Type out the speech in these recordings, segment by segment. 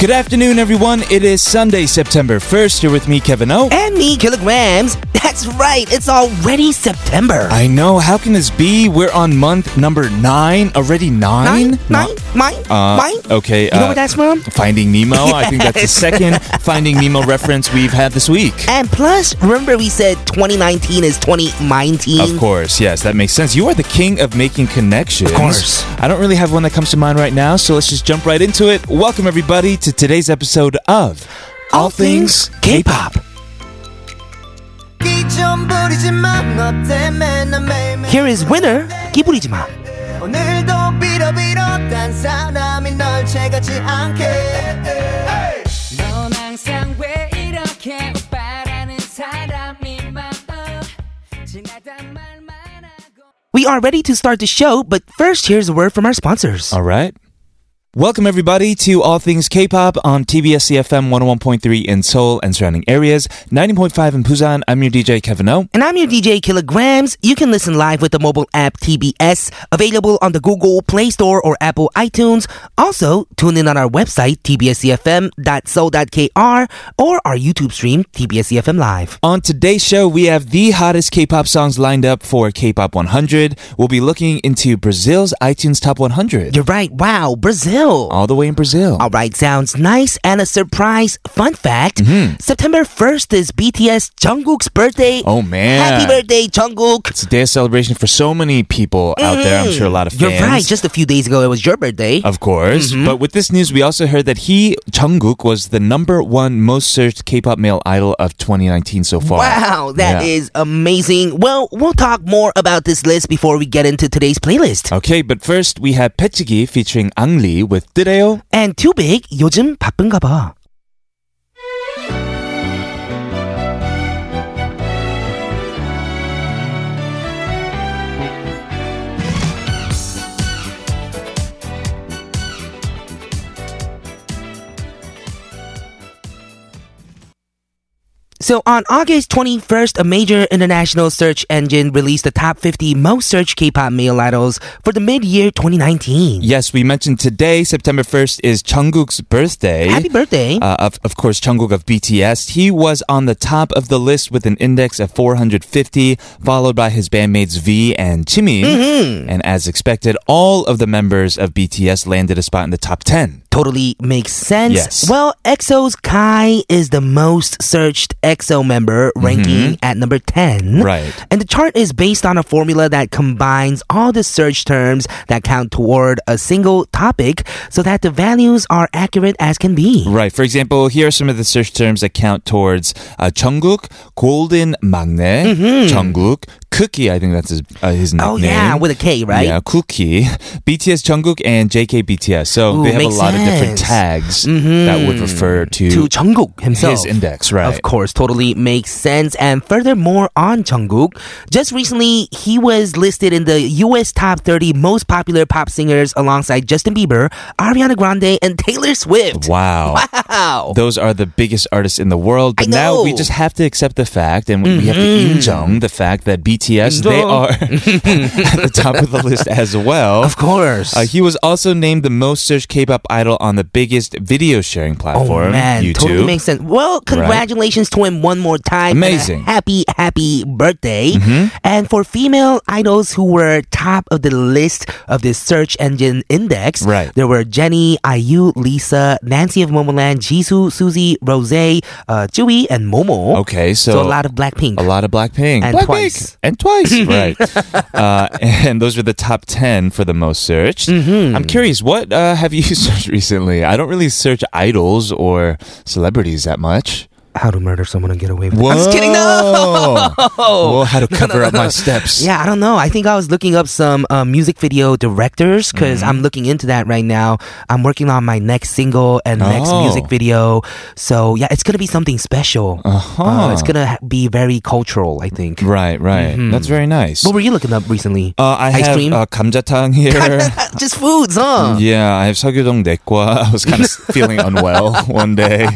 Good afternoon, everyone. It is Sunday, September 1st. You're with me, Kevin O. And me, Killagramz. That's right, it's already September. I know. How can this be? We're on month number nine. Already nine? Nine? Nine? Mine? Uh, Mine? Okay. You know what that's from? Finding Nemo. I think that's the second Finding Nemo reference we've had this week. And plus, remember we said 2019 is 2019? Of course, yes, that makes sense. You are the king of making connections. Of course. I don't really have one that comes to mind right now, so let's just jump right into it. Welcome, everybody, to today's episode of All Things K-Pop. Here is winner, 기부리지 마. 오늘도 빌어빌었단 사람이 널 채가지 않게 넌 항상 왜 이렇게 오빠라는 사람이 많아 지나다 말만 하고 We are ready to start the show, but first, here's a word from our sponsors. All right. Welcome, everybody, to All Things K-Pop on TBS eFM 101.3 in Seoul and surrounding areas, 90.5 in Busan. I'm your DJ, Kevin O. And I'm your DJ Killagramz. You can listen live with the mobile app TBS, available on the Google Play Store or Apple iTunes. Also, tune in on our website, tbscfm.so.kr, or our YouTube stream, TBSeFM Live. On today's show, we have the hottest K-pop songs lined up for K-pop 100. We'll be looking into Brazil's iTunes Top 100. You're right. Wow, Brazil. All the way in Brazil. All right, sounds nice. And a surprise fun fact September 1st is BTS Jungkook's birthday. Mm-hmm. Oh, man. Happy birthday, Jungkook. It's a day of celebration for so many people out there. I'm sure a lot of fans. You're right. Just a few days ago, it was your birthday. Of course. But with this news, we also heard that he, Jungkook, was the number one most searched K-pop male idol of 2019 so far. Wow, that is Yeah. amazing. Well, we'll talk more about this list before we get into today's playlist. Okay, but first we have Pechigi featuring Ang Lee with 뜨래요. And Too Big, 요즘 바쁜가 봐. So on August 21st, a major international search engine released the top 50 most searched K-pop male idols for the mid-year 2019. Yes, we mentioned today, September 1st, is Jungkook's birthday. Happy birthday. Uh, of, of course, Jungkook of BTS. He was on the top of the list with an index of 450, followed by his bandmates V and Jimin. Mm-hmm. And as expected, all of the members of BTS landed a spot in the top 10. Totally makes sense. Yes. Well, EXO's Kai is the most searched EXO member, ranking at number 10. Mm-hmm. Right. And the chart is based on a formula that combines all the search terms that count toward a single topic so that the values are accurate as can be. Right. For example, here are some of the search terms that count towards uh, Jungkook, Golden Maknae, Jungkook, Cookie. I think that's his, uh, his nickname. Mm-hmm. Oh, yeah, with a K, right? Yeah, Cookie, BTS Jungkook, and JK BTS. So Ooh, they have a lot of different sense. Mm-hmm. tags that would refer to, To Jungkook himself. his index, right? Of course, totally makes sense. And furthermore, on Jungkook, just recently he was listed in the U.S. top 30 most popular pop singers alongside Justin Bieber, Ariana Grande, and Taylor Swift. Wow. Wow. Those are the biggest artists in the world. But now we just have to accept the fact, and we have to injong the fact that BTS, they are at the top of the list as well. Of course. Uh, he was also named the most searched K-pop idol on the biggest video sharing platform, Oh man, YouTube. totally makes sense. Well, congratulations to him one more time. Amazing. Mm-hmm. happy, happy birthday. And for female idols who were top of the list of this search engine index, Right. there were Jennie, IU, Lisa, Nancy of Momoland, Jisoo, Suzy, Rose, uh, Tzuyu, and Momo. Okay, so, So, a lot of Blackpink. a lot of Blackpink, And Blackpink, twice. And twice, right? uh, and those were the top ten for the most searched. Mm-hmm. I'm curious, what uh, have you searched recently? I don't really search idols or celebrities that much. How to murder someone and get away with Whoa. it. I'm just kidding. No. Whoa, how to cover up my steps. Yeah, I don't know. I think I was looking up some uh, music video directors because Mm-hmm. I'm looking into that right now. I'm working on my next single and next Oh. music video. So yeah, it's gonna be something special. Uh-huh. Uh, it's gonna ha- be very cultural. I think. Right, right. That's very nice. What were you looking up recently? Uh, I Ice have cream? uh, 감자탕 here. Just foods, huh? Yeah, I have 석유동 내과. I was kind of feeling unwell one day.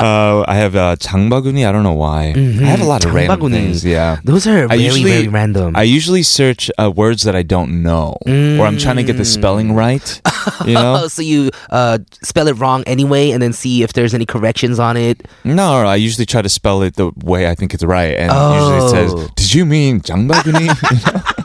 Uh, I have uh, 장바구니. I don't know why. I have a lot of random 장바구니. things. Yeah. Those are I very usually very random. I usually search uh, words that I don't know, or I'm trying to get the spelling right. You know? so you uh, spell it wrong anyway, and then see if there's any corrections on it. No, I usually try to spell it the way I think it's right, and usually it Oh. says, "Did you mean 장바구니?" You know?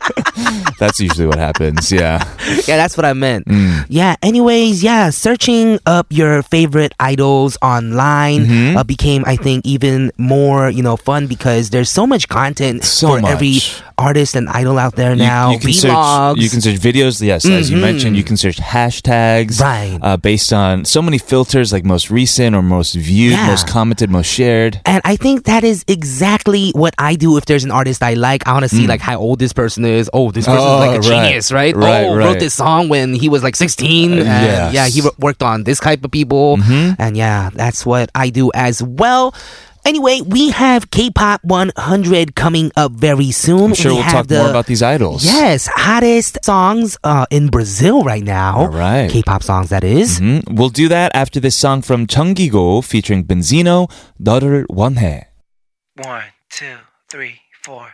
That's usually what happens. Yeah. yeah, that's what I meant. Mm. Yeah. Anyways, yeah, searching up your favorite idols online Mm-hmm. uh, became, I think, even more you know fun because there's so much content So for every artist and idol out there now. You, can Vlogs. search. You can search videos. Yes, as you mentioned, you can search hashtags. Right. Uh, based on so many filters, like most recent or most viewed, Yeah. most commented, most shared. And I think that is exactly what I do if there's an artist I like. I want to see like how old this person is. Oh, this person's Mm. like a right. genius, right? Right, oh, right. wrote this song when he was like 16. and yes. Yeah, he wo- worked on this type of people. Mm-hmm. And yeah, that's what I do as well. Anyway, we have K-pop 100 coming up very soon. I'm sure we we'll have talk more the- about these idols. Yes, hottest songs uh, in Brazil right now. All right. K-pop songs, that is. Mhm. We'll do that after this song from 정기고 featuring Benzino, 너를 원해. One, two, three, four.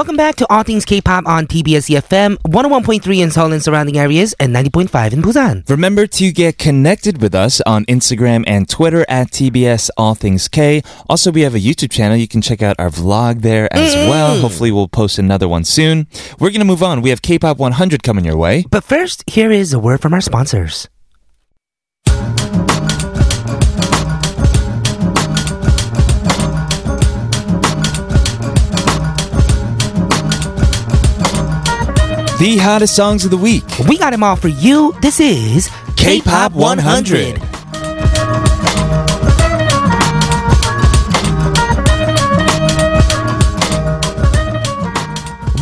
Welcome back to All Things K-pop on TBS EFM, 101.3 in Seoul and surrounding areas, and 90.5 in Busan. Remember to get connected with us on Instagram and Twitter at TBS All Things K. Also, we have a YouTube channel. You can check out our vlog there as mm-hmm. well. Hopefully, we'll post another one soon. We're going to move on. We have K-Pop 100 coming your way. But first, here is a word from our sponsors. The hottest songs of the week. We got them all for you. This is K-Pop 100.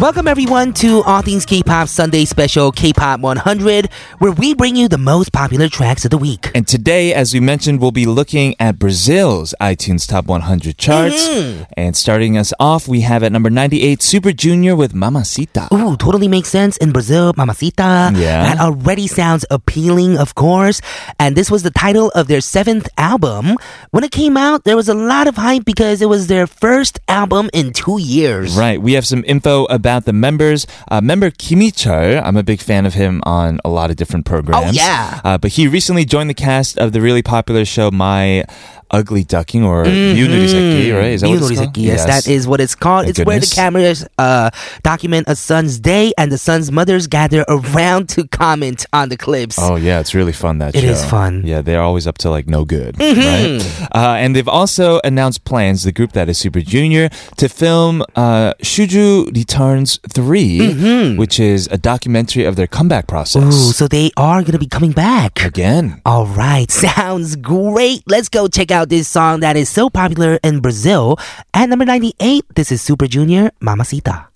Welcome everyone to All Things K-Pop Sunday Special K-Pop 100, where we bring you the most popular tracks of the week. And today, as we mentioned, we'll be looking at Brazil's iTunes Top 100 charts. Mm-hmm. And starting us off, we have at number 98 Super Junior with Mamacita. Ooh, totally makes sense in Brazil, Mamacita. Yeah. That already sounds appealing, of course. And this was the title of their seventh album. When it came out, there was a lot of hype because it was their first album in two years. Right. We have some info about the members. Uh, member Kim Chul, I'm a big fan of him on a lot of different programs. Oh, yeah. Uh, but he recently joined the cast of the really popular show My Ugly Duckling or mm right? Is that what it's called? Yes, that is what it's called. It's where the cameras uh, document a son's day and the son's mothers gather around to comment on the clips. Oh yeah, it's really fun that It show. is fun. Yeah, they're always up to like no good, Mm-hmm. right? Uh, and they've also announced plans, the group that is Super Junior, to film uh, Shuju Returns 3 which is a documentary of their comeback process. Mm-hmm. Ooh, so they are going to be coming back. Again. All right, sounds great. Let's go check out this song that is so popular in Brazil. At number 98, this is Super Junior, Mamacita.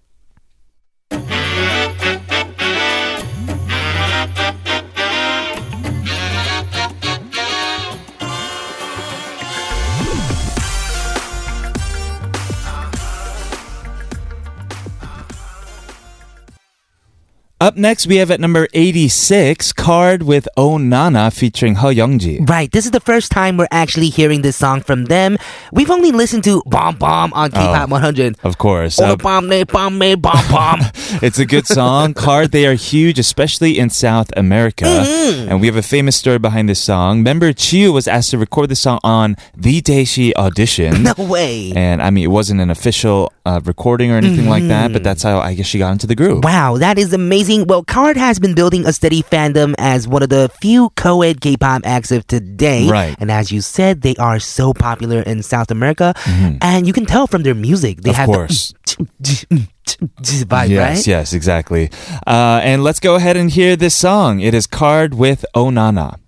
Up next, we have at number 86, KARD with Oh Nana featuring Heo Youngji. Right, this is the first time we're actually hearing this song from them. We've only listened to Bomb Bomb on K-Pop 100. Of course. Oh, Uh, bomb, me, bomb, me, bomb, bomb. it's a good song. KARD, they are huge, especially in South America. Mm-hmm. And we have a famous story behind this song. Member Jiwoo was asked to record the song on the day she auditioned. no way. And I mean, it wasn't an official uh, recording or anything like that, but that's how I guess she got into the groove. Mm-hmm. Wow, that is amazing. Well, KARD has been building a steady fandom as one of the few co-ed K-pop acts of today. Right. And as you said, they are so popular in South America. And you can tell from their music. They Of have the- course. vibe, yes, right? yes, exactly. Uh, and let's go ahead and hear this song. It is KARD with Onana.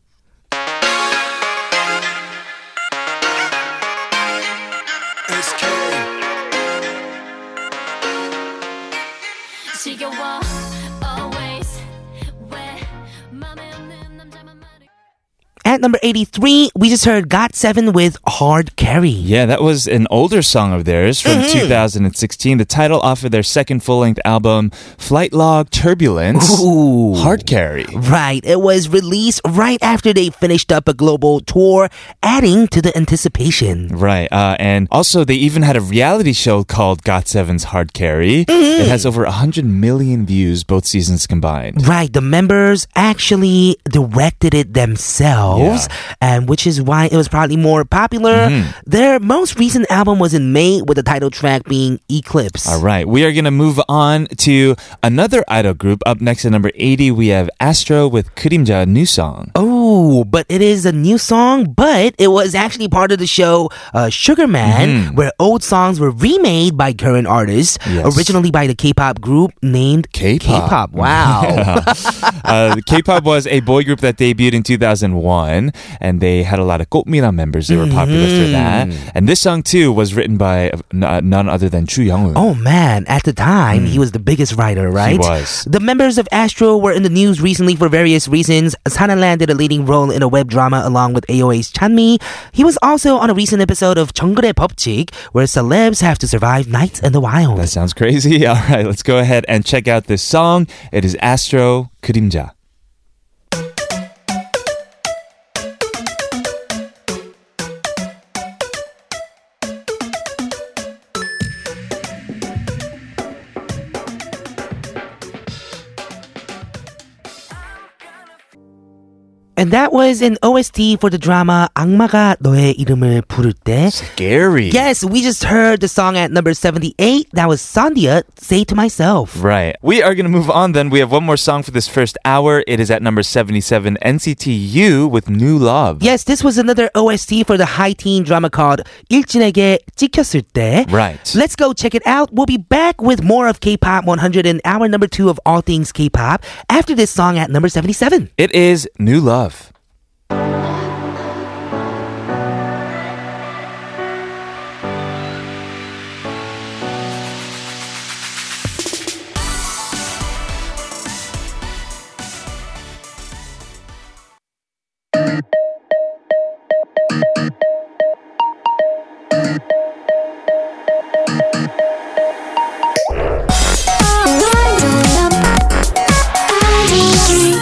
At number 83, we just heard Got 7 with Hard Carry. Yeah, that was an older song of theirs from Mm-hmm. 2016. The title off of their second full length album, Flight Log Turbulence. Ooh. Hard Carry. Right. It was released right after they finished up a global tour, adding to the anticipation. Right. Uh, and also, they even had a reality show called Got Seven's Hard Carry. Mm-hmm. It has over 100 million views, both seasons combined. Right, the members actually directed it themselves, yeah. and which is why it was probably more popular. Mm-hmm. Their most recent album was in May, with the title track being Eclipse. All right, we are going to move on to another idol group. Up next at number 80, we have Astro with Kurimja, a new song. Oh, but it is a new song, but it was actually part of the show uh, Sugar Man, mm-hmm. where old songs were remade by current artists, yes. originally by the K pop group named K pop. Wow. Yeah. uh, K pop was a boy group that debuted in 2001 and they had a lot of Kopmina members. They were popular for that. And this song too was written by uh, n- uh, none other than Chu Young-un. Oh man, at the time, he was the biggest writer, right? was. The members of Astro were in the news recently for various reasons. Sana landed a leading role in a web drama along with AOA's Chanmi. He was also on a recent episode of 정글의 법칙, where celebs have to survive nights in the wild. That sounds crazy. All right, let's go ahead and check out this song. It is Astro 그림자. And that was an OST for the drama 악마가 너의 이름을 부를 때. Scary. Yes, we just heard the song at number 78. That was Sondia, Say to Myself. Right. We are going to move on then. We have one more song for this first hour. It is at number 77, NCT U with New Love. Yes, this was another OST for the high teen drama called 일진에게 찍혔을 때. Right. Let's go check it out. We'll be back with more of K-pop 100 in hour number 2 of All Things K-pop after this song at number 77. It is New Love.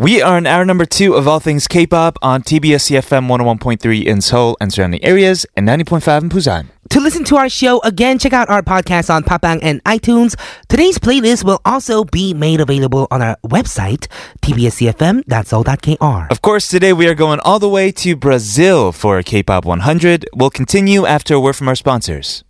We are in hour number two of All Things K-pop on TBS eFM 101.3 in Seoul and surrounding areas and 90.5 in Busan. To listen to our show again, check out our podcast on Podbbang and iTunes. Today's playlist will also be made available on our website, tbscfm.so.kr. Of course, today we are going all the way to Brazil for K-pop 100. We'll continue after a word from our sponsors.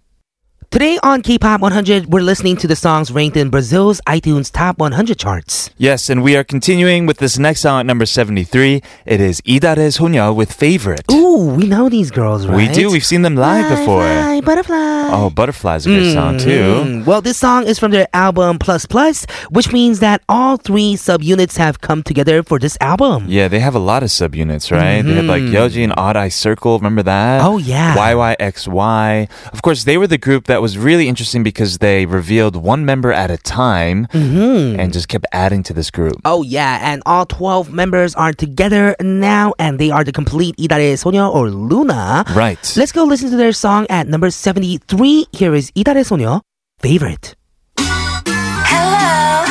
Today on K-Pop 100, we're listening to the songs ranked in Brazil's iTunes Top 100 charts. Yes, and we are continuing with this next song at number 73. It is Idare's Honya with Favorite. Ooh, we know these girls, right? We do. We've seen them live fly, before. Fly, butterfly. Oh, Butterfly's a good mm, song, hmm. too. Well, this song is from their album Plus Plus, which means that all three subunits have come together for this album. Yeah, they have a lot of subunits, right? Mm-hmm. They have like mm-hmm. Yoji and Odd Eye Circle. Remember that? Oh, yeah. YYXY. Of course, they were the group that that was really interesting because they revealed one member at a time mm-hmm. and just kept adding to this group. Oh yeah, and all 12 members are together now and they are the complete Idare Sonyo or LOONA. Right. Let's go listen to their song at number 73. Here is Idare Sonyo, Favorite. Hello.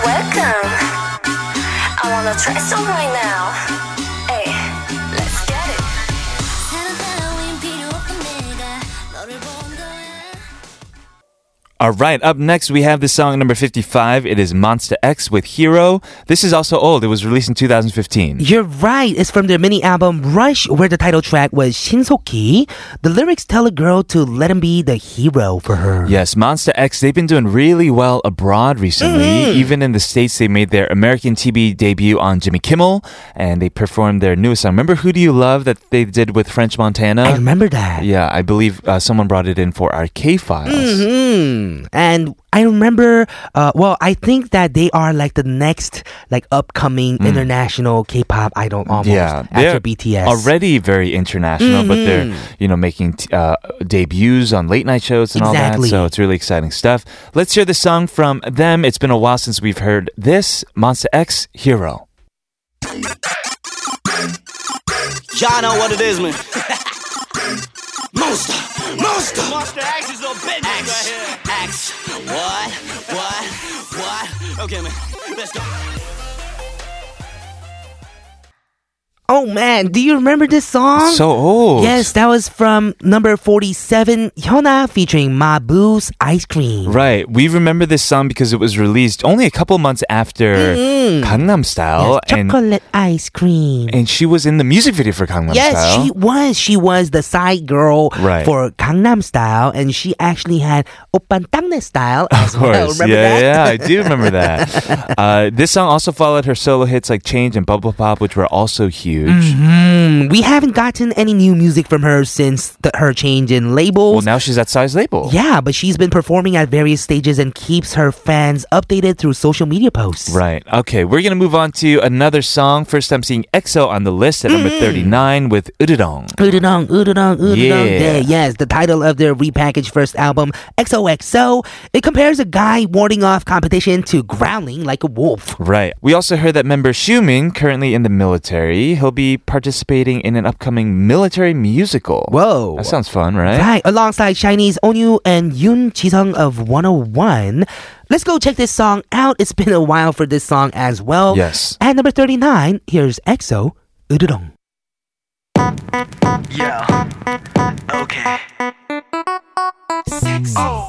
Welcome. I want to try some right now. All right, up next we have the song number 55. It is Monsta X with Hero. This is also old. It was released in 2015. You're right. It's from their mini album Rush, where the title track was Shinsoki. The lyrics tell a girl to let him be the hero for her. Yes, Monsta X, they've been doing really well abroad recently. Even in the States, they made their American TV debut on Jimmy Kimmel and they performed their newest song. Remember Who Do You Love that they did with French Montana? I remember that. Yeah, I believe uh, someone brought it in for our K files. Hmm. And I remember, uh, well, I think that they are like the next, like upcoming international K-pop idol almost Hmm. Yeah, after they're BTS. already very international, but they're you know making t- uh, debuts on late night shows and all that. So it's really exciting stuff. Let's hear the song from them. It's been a while since we've heard this Monsta X Hero. Y'all know what it is, man. Monster, monster. Monster X is a business X, right here. X. What? What? What? Okay, man. Let's go. Oh man, do you remember this song? So old. Yes, that was from number 47, Hyuna featuring Maboos Ice Cream. Right. We remember this song because it was released only a couple months after Gangnam Style. Yes, and, chocolate ice cream. and she was in the music video for Gangnam Yes, Style. Yes, she was. She was the side girl Right. for Gangnam Style, and she actually had Oppan Tangne Style as Of well. course. Remember yeah, that? yeah, I do remember that. uh, this song also followed her solo hits like Change and Bubble Pop, which were also huge. Hmm, we haven't gotten any new music from her since the, her change in labels. Well, now she's at Size Label. yeah, but she's been performing at various stages and keeps her fans updated through social media posts. Right. Okay, we're going to move on to another song. First, I'm seeing EXO on the list at number Mm. 39 with Ududong. Ududong, ududong, ududong Yeah. day. Yes, the title of their repackaged first album, XOXO. It compares a guy warding off competition to growling like a wolf. Right. We also heard that member Xiumin, currently in the military, he'll be participating in an upcoming military musical. Whoa. That sounds fun, right? Right. Alongside SHINee's Onew and Yoon Jisung of 101. Let's go check this song out. It's been a while for this song as well. Yes. At number 39, here's EXO, 으르렁. Yeah. Okay. Oh.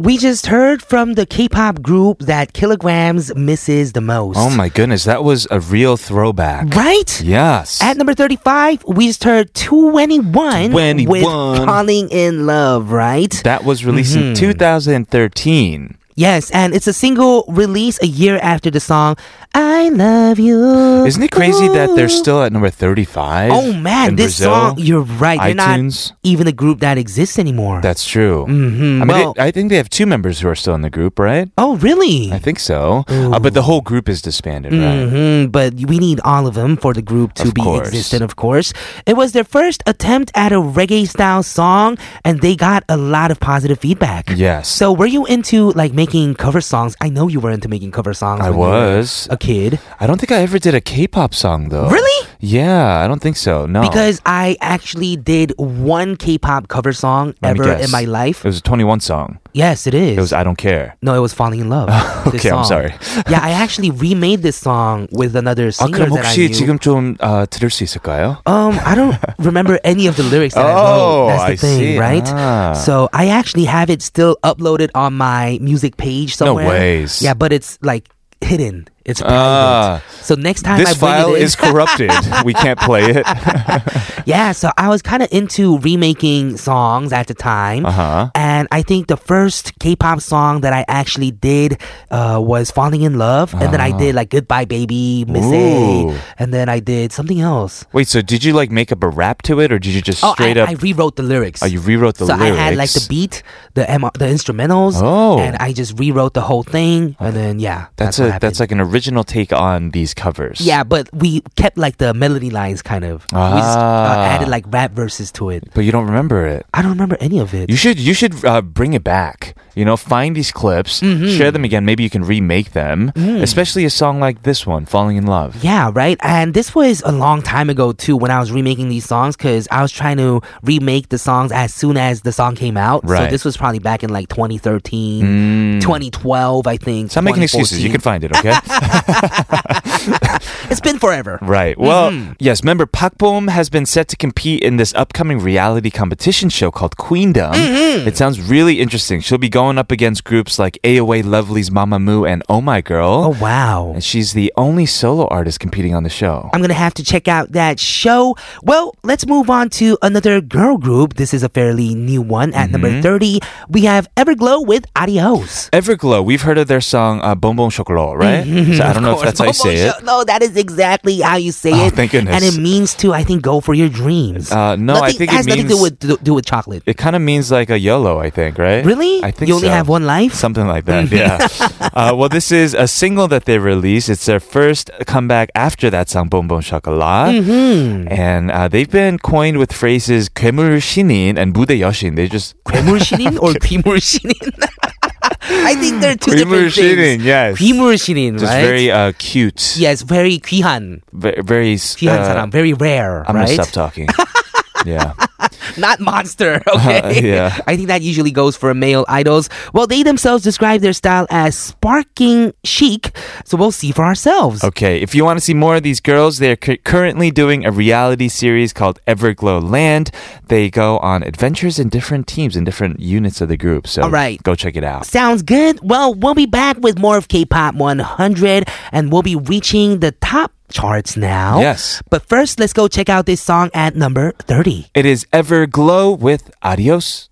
We just heard from the K-pop group that Killagramz misses the most. Oh my goodness, that was a real throwback. Right? Yes. At number 35, we just heard 2NE1, 2NE1. with Falling in Love, right? that was released in Mm-hmm. 2013. Yes, and it's a single release a year after the song I Love You. Isn't it crazy that they're still at number 35? Oh man, this Brazil? song, you're right. They're iTunes? not even a group that exists anymore. That's true. Mhm. I mean, Well- they- I think they have two members who are still in the group, right? oh, really? I think so. Uh, but the whole group is disbanded, right? hmm But we need all of them for the group to Of be course. existent, of course. It was their first attempt at a reggae style song, and they got a lot of positive feedback. Yes. So, were you into like making making cover songs. I know you were into making cover songs. I was a kid. I don't think I ever did a K-pop song though. Really? Yeah, I don't think so. No, because I actually did one K-pop cover song Let ever in my life. It was a 2NE1 song. Yes, it is. It was I don't care. No, it was falling in love. okay, I'm sorry. yeah, I actually remade this song with another ah, singer 아, that I knew. 혹시 지금 좀 uh, 들을 수 있을까요? Um, I don't remember any of the lyrics. That oh, I that's the I thing, see. right? Ah. So I actually have it still uploaded on my music page No somewhere. ways. Yeah, but it's like hidden. It's private. Ah. so next time I This bring file it in, is corrupted. we can't play it. yeah. So I was kind of into remaking songs at the time. Uh-huh. And I think the first K-pop song that I actually did uh, was "Falling in Love," and then I did like "Goodbye Baby," "Miss Ah. Ooh. A," and then I did something else. Wait, so did you like make up a rap to it or did you just Oh, straight I, up I rewrote the lyrics. Oh, you rewrote the so lyrics. So I had like the beat, the M- the instrumentals, Oh. and I just rewrote the whole thing, and then yeah, That's, that's, a that's like an original take on these covers. yeah, but we kept like the melody lines kind of. We just uh, Ah. added like rap verses to it. But you don't remember it. I don't remember any of it. You should you should uh, bring it back. You know, find these clips, Mm-hmm. share them again. Maybe you can remake them. Mm. Especially a song like this one, "Falling in Love." yeah, right. And this was a long time ago too when I was remaking these songs because I was trying to remake the songs as soon as the song came out. Right. So this was probably back in like 2013, Mm. 2012, I think. Stop making excuses. You can find it, okay? It's been forever. Right. Well, Mm-hmm. yes. Remember, Park Bom has been set to compete in this upcoming reality competition show called Queendom. Mm-hmm. It sounds really interesting. She'll be going up against groups like AOA Lovelyz Mamamoo and Oh My Girl. Oh wow. And she's the only solo artist competing on the show. I'm gonna have to check out that show. Well, let's move on to another girl group. This is a fairly new one. At number Mm-hmm. 30, we have Everglow with Adios. Everglow, we've heard of their song uh, Bon Bon Chocolat, right? So I don't know if that's how you say it. No, that is exactly how you say Oh, it. thank goodness. And it means to, I think, go for your dreams. Uh, no, I Nothing- think has it nothing to do means- with do, do with chocolate. It kind of means like a YOLO, I think, right? Really? I think You only so. have one life? Something like that, yeah. uh, well, this is a single that they released. It's their first comeback after that song, Bon Bon Chocolat. Mm-hmm. And uh, they've been coined with phrases 괴물 신인 and 무대 여신. They just. 괴물 신인 or 귀물 신인? I think they're two 괴물 different things. 신인, yes. 귀물 신인, Just right? very uh, cute. yes, very 귀한. Ve- Very. 귀한 uh, 사람, very rare, I'm right? going to stop talking. yeah. Not monster, uh-huh, okay? yeah. I think that usually goes for male idols. Well, they themselves describe their style as sparking chic, so we'll see for ourselves. Okay, if you want to see more of these girls, they're cu- currently doing a reality series called Everglow Land. They go on adventures in different teams and different units of the group. So All right. go check it out. Sounds good. Well, we'll be back with more of K-pop 100 and we'll be reaching the top charts now. Yes. But first, let's go check out this song at number 30. It is Everglow with Adios.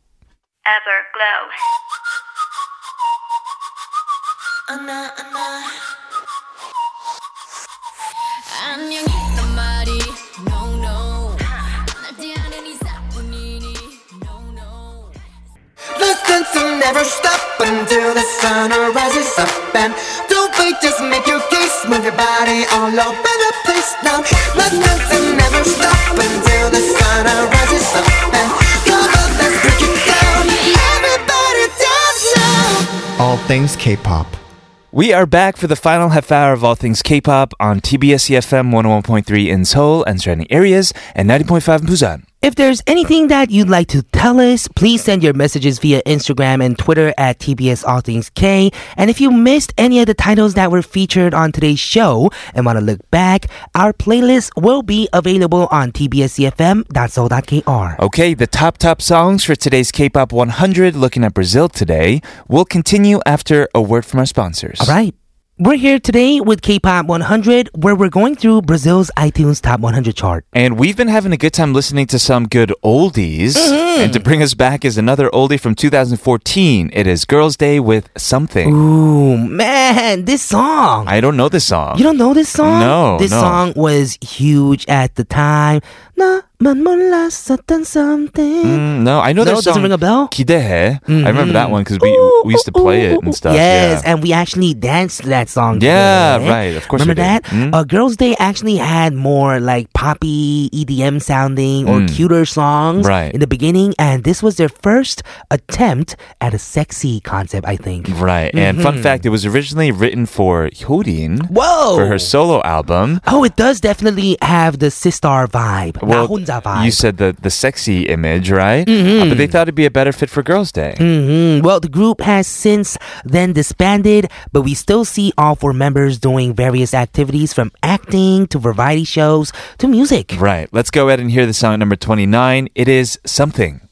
Everglow. 안녕했단 말이 no no 날 대하는 이사뿐이니 no no Listen to never stop until the sun rises up and don't just make your case, move your body all over the place now. Listen to never stop until the sun rises up and come on, let's break it down. Everybody dance now. All things K-pop. We are back for the final half hour of all things K-pop on TBS EFM 101.3 in Seoul and surrounding areas and 90.5 in Busan. If there's anything that you'd like to tell us, please send your messages via Instagram and Twitter at TBS All Things K. And if you missed any of the titles that were featured on today's show and want to look back, our playlist will be available on tbscfm.so.kr. Okay, the top top songs for today's K-pop 100 looking at Brazil today will continue after a word from our sponsors. All right. We're here today with K-pop 100, where we're going through Brazil's iTunes Top 100 chart. And we've been having a good time listening to some good oldies. Mm-hmm. And to bring us back is another oldie from 2014. It is Girls' Day with Something. Ooh, man, this song. I don't know this song. You don't know this song? No, This no. song was huge at the time. 나 something. Mm, no, I know no, that. Doesn't ring a bell? Mm-hmm. I remember that one because we ooh, we used to play ooh, it and stuff. Yes, yeah. and we actually danced that song. Yeah, today. right. Of course. Remember that? Mm? Uh, Girls' Day actually had more like poppy EDM sounding or mm. cuter songs right. in the beginning, and this was their first attempt at a sexy concept, I think. Right. Mm-hmm. And fun mm-hmm. fact, it was originally written for Hyolyn. Whoa. For her solo album. Oh, it does definitely have the Sistar vibe. Well, vibe. you said the, the sexy image, right? Uh, but they thought it'd be a better fit for Girls' Day. hmm Well, the group has since then disbanded, but we still see all four members doing various activities from acting to variety shows to music. Right. Let's go ahead and hear the song number 29. It is Something.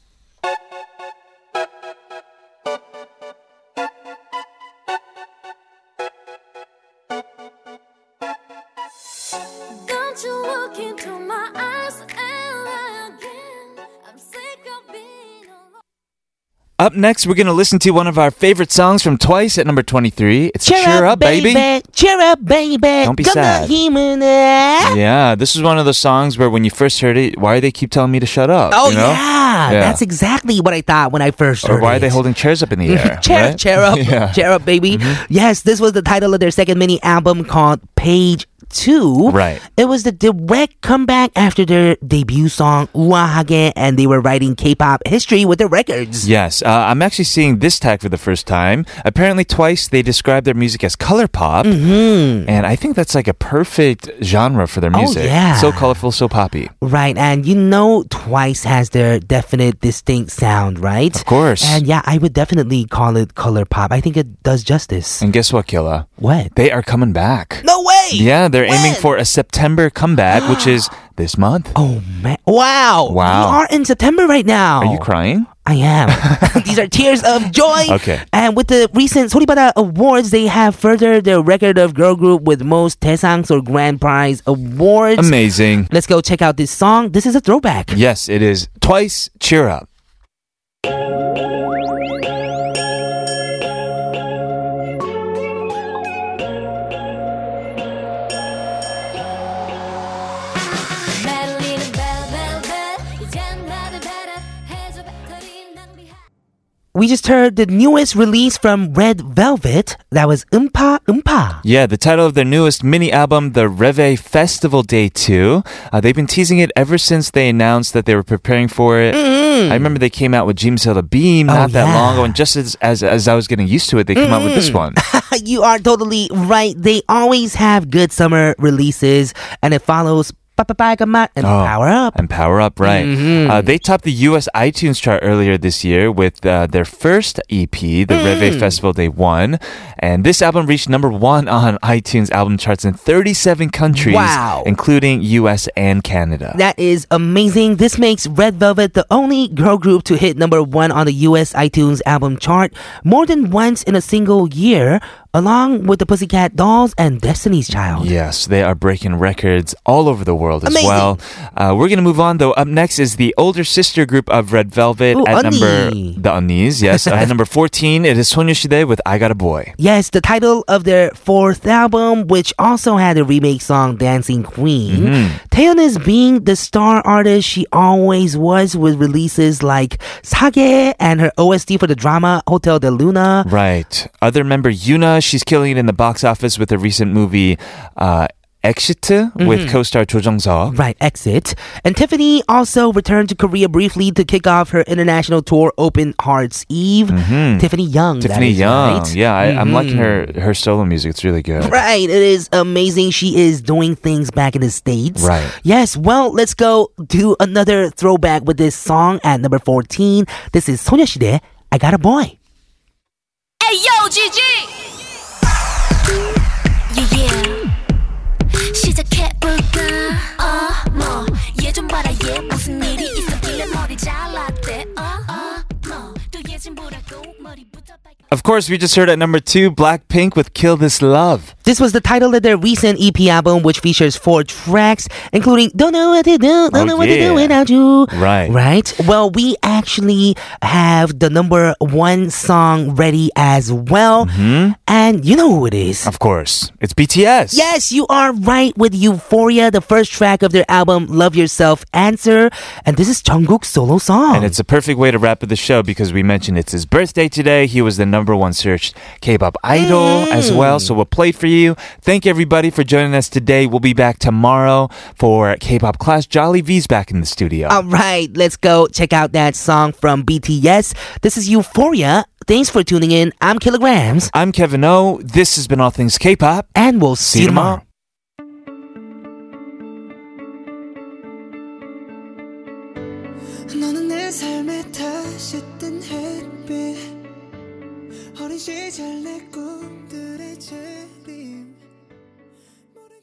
next, we're going to listen to one of our favorite songs from Twice at number 23. It's Cheer, Cheer Up, baby. baby. Cheer Up, Baby. Don't be sad. Eh? Yeah, this is one of those songs where when you first heard it, why do they keep telling me to shut up? Oh, you know? yeah, yeah, That's exactly what I thought when I first heard Or why it. are they holding chairs up in the air? chair, right? chair up, yeah. chair up, baby. Mm-hmm. Yes, this was the title of their second mini album called Page two. Right. It was the direct comeback after their debut song Uahage, and they were writing K-pop history with their records. Yes, uh, I'm actually seeing this tag for the first time. Apparently, twice they described their music as color pop, mm-hmm. and I think that's like a perfect genre for their oh, music. Oh, yeah. So colorful, so poppy. Right, and you know, Twice has their definite, distinct sound, right? Of course. And yeah, I would definitely call it color pop. I think it does justice. And guess what, Killa? What? They are coming back. No way. Yeah they're aiming for a September comeback, which is this month. Oh man! Wow! Wow. We are in September right now. Are you crying? I am. These are tears of joy. Okay. And with the recent Soribada Awards, they have furthered their record of girl group with most Daesangs or Grand Prize awards. Amazing. Let's go check out this song. This is a throwback. Yes, it is. Twice, cheer up. We just heard the newest release from Red Velvet. That was Umpah Umpah. Yeah, the title of their newest mini album, The Reve Festival Day 2. Uh, they've been teasing it ever since they announced that they were preparing for it. I remember they came out with Zimzalabim Mm. Oh, not that yeah. long ago, and just as, as, as I was getting used to it, they came out with this one. you are totally right. They always have good summer releases, and it follows Papapagamat and Oh, Power Up. And Power Up, right. Mm-hmm. Uh, they topped the US iTunes chart earlier this year with uh, their first EP, the Mm. Reve Festival Day 1. And this album reached number one on iTunes album charts in 37 countries, Wow. including US and Canada. That is amazing. This makes Red Velvet the only girl group to hit number one on the US iTunes album chart more than once in a single year, along with the Pussycat Dolls and Destiny's Child. Yes, they are breaking records all over the world as Amazing. well. Uh, we're going to move on, though. Up next is the older sister group of Red Velvet Ooh, at number the Unnies. Yes, at number fourteen, it is Sonyushide with "I Got a Boy." Yes, the title of their fourth album, which also had a remake song, Dancing Queen. Mm-hmm. Taeyeon is being the star artist she always was with releases like Sage and her OST for the drama Hotel del Luna. Right. Other member Yoona, she's killing it in the box office with her recent movie, uh, Exit mm-hmm. with co-star Jo Jung-suk. Right, Exit. And Tiffany also returned to Korea briefly to kick off her international tour, Open Hearts Eve. Mm-hmm. Tiffany Young. Tiffany Young. Right. Yeah, I, am mm-hmm. liking her mm-hmm. her solo music. It's really good. Right, it is amazing. She is doing things back in the states. Right. Yes. Well, let's go do another throwback with this song at number 14. This is 소녀시대. I got a boy. Hey yo, GG Yeah yeah 시작해볼까 Of course, we just heard at number two, Blackpink with "Kill This Love." This was the title of their recent EP album, which features four tracks, including Don't Know What to Do, Don't Oh, Know What to. Do Without You. Right. Right? Well, we actually have the number one song ready as well. Mm-hmm. And you know who it is. Of course, it's BTS. Yes, you are right with Euphoria, the first track of their album Love Yourself Answer. And this is Jungkook's solo song. And it's a perfect way to wrap up the show because we mentioned it's his birthday today. He was the number one searched K-pop idol as well. So we'll play for you. Thank everybody for joining us today. We'll be back tomorrow for K-pop class. Jolly V's back in the studio. All right, let's go check out that song from BTS. This is Euphoria. Thanks for tuning in. I'm Killagramz, I'm Kevin O. This has been All Things K-pop. and we'll see, See you tomorrow. 너 시절 내 꿈들의 재림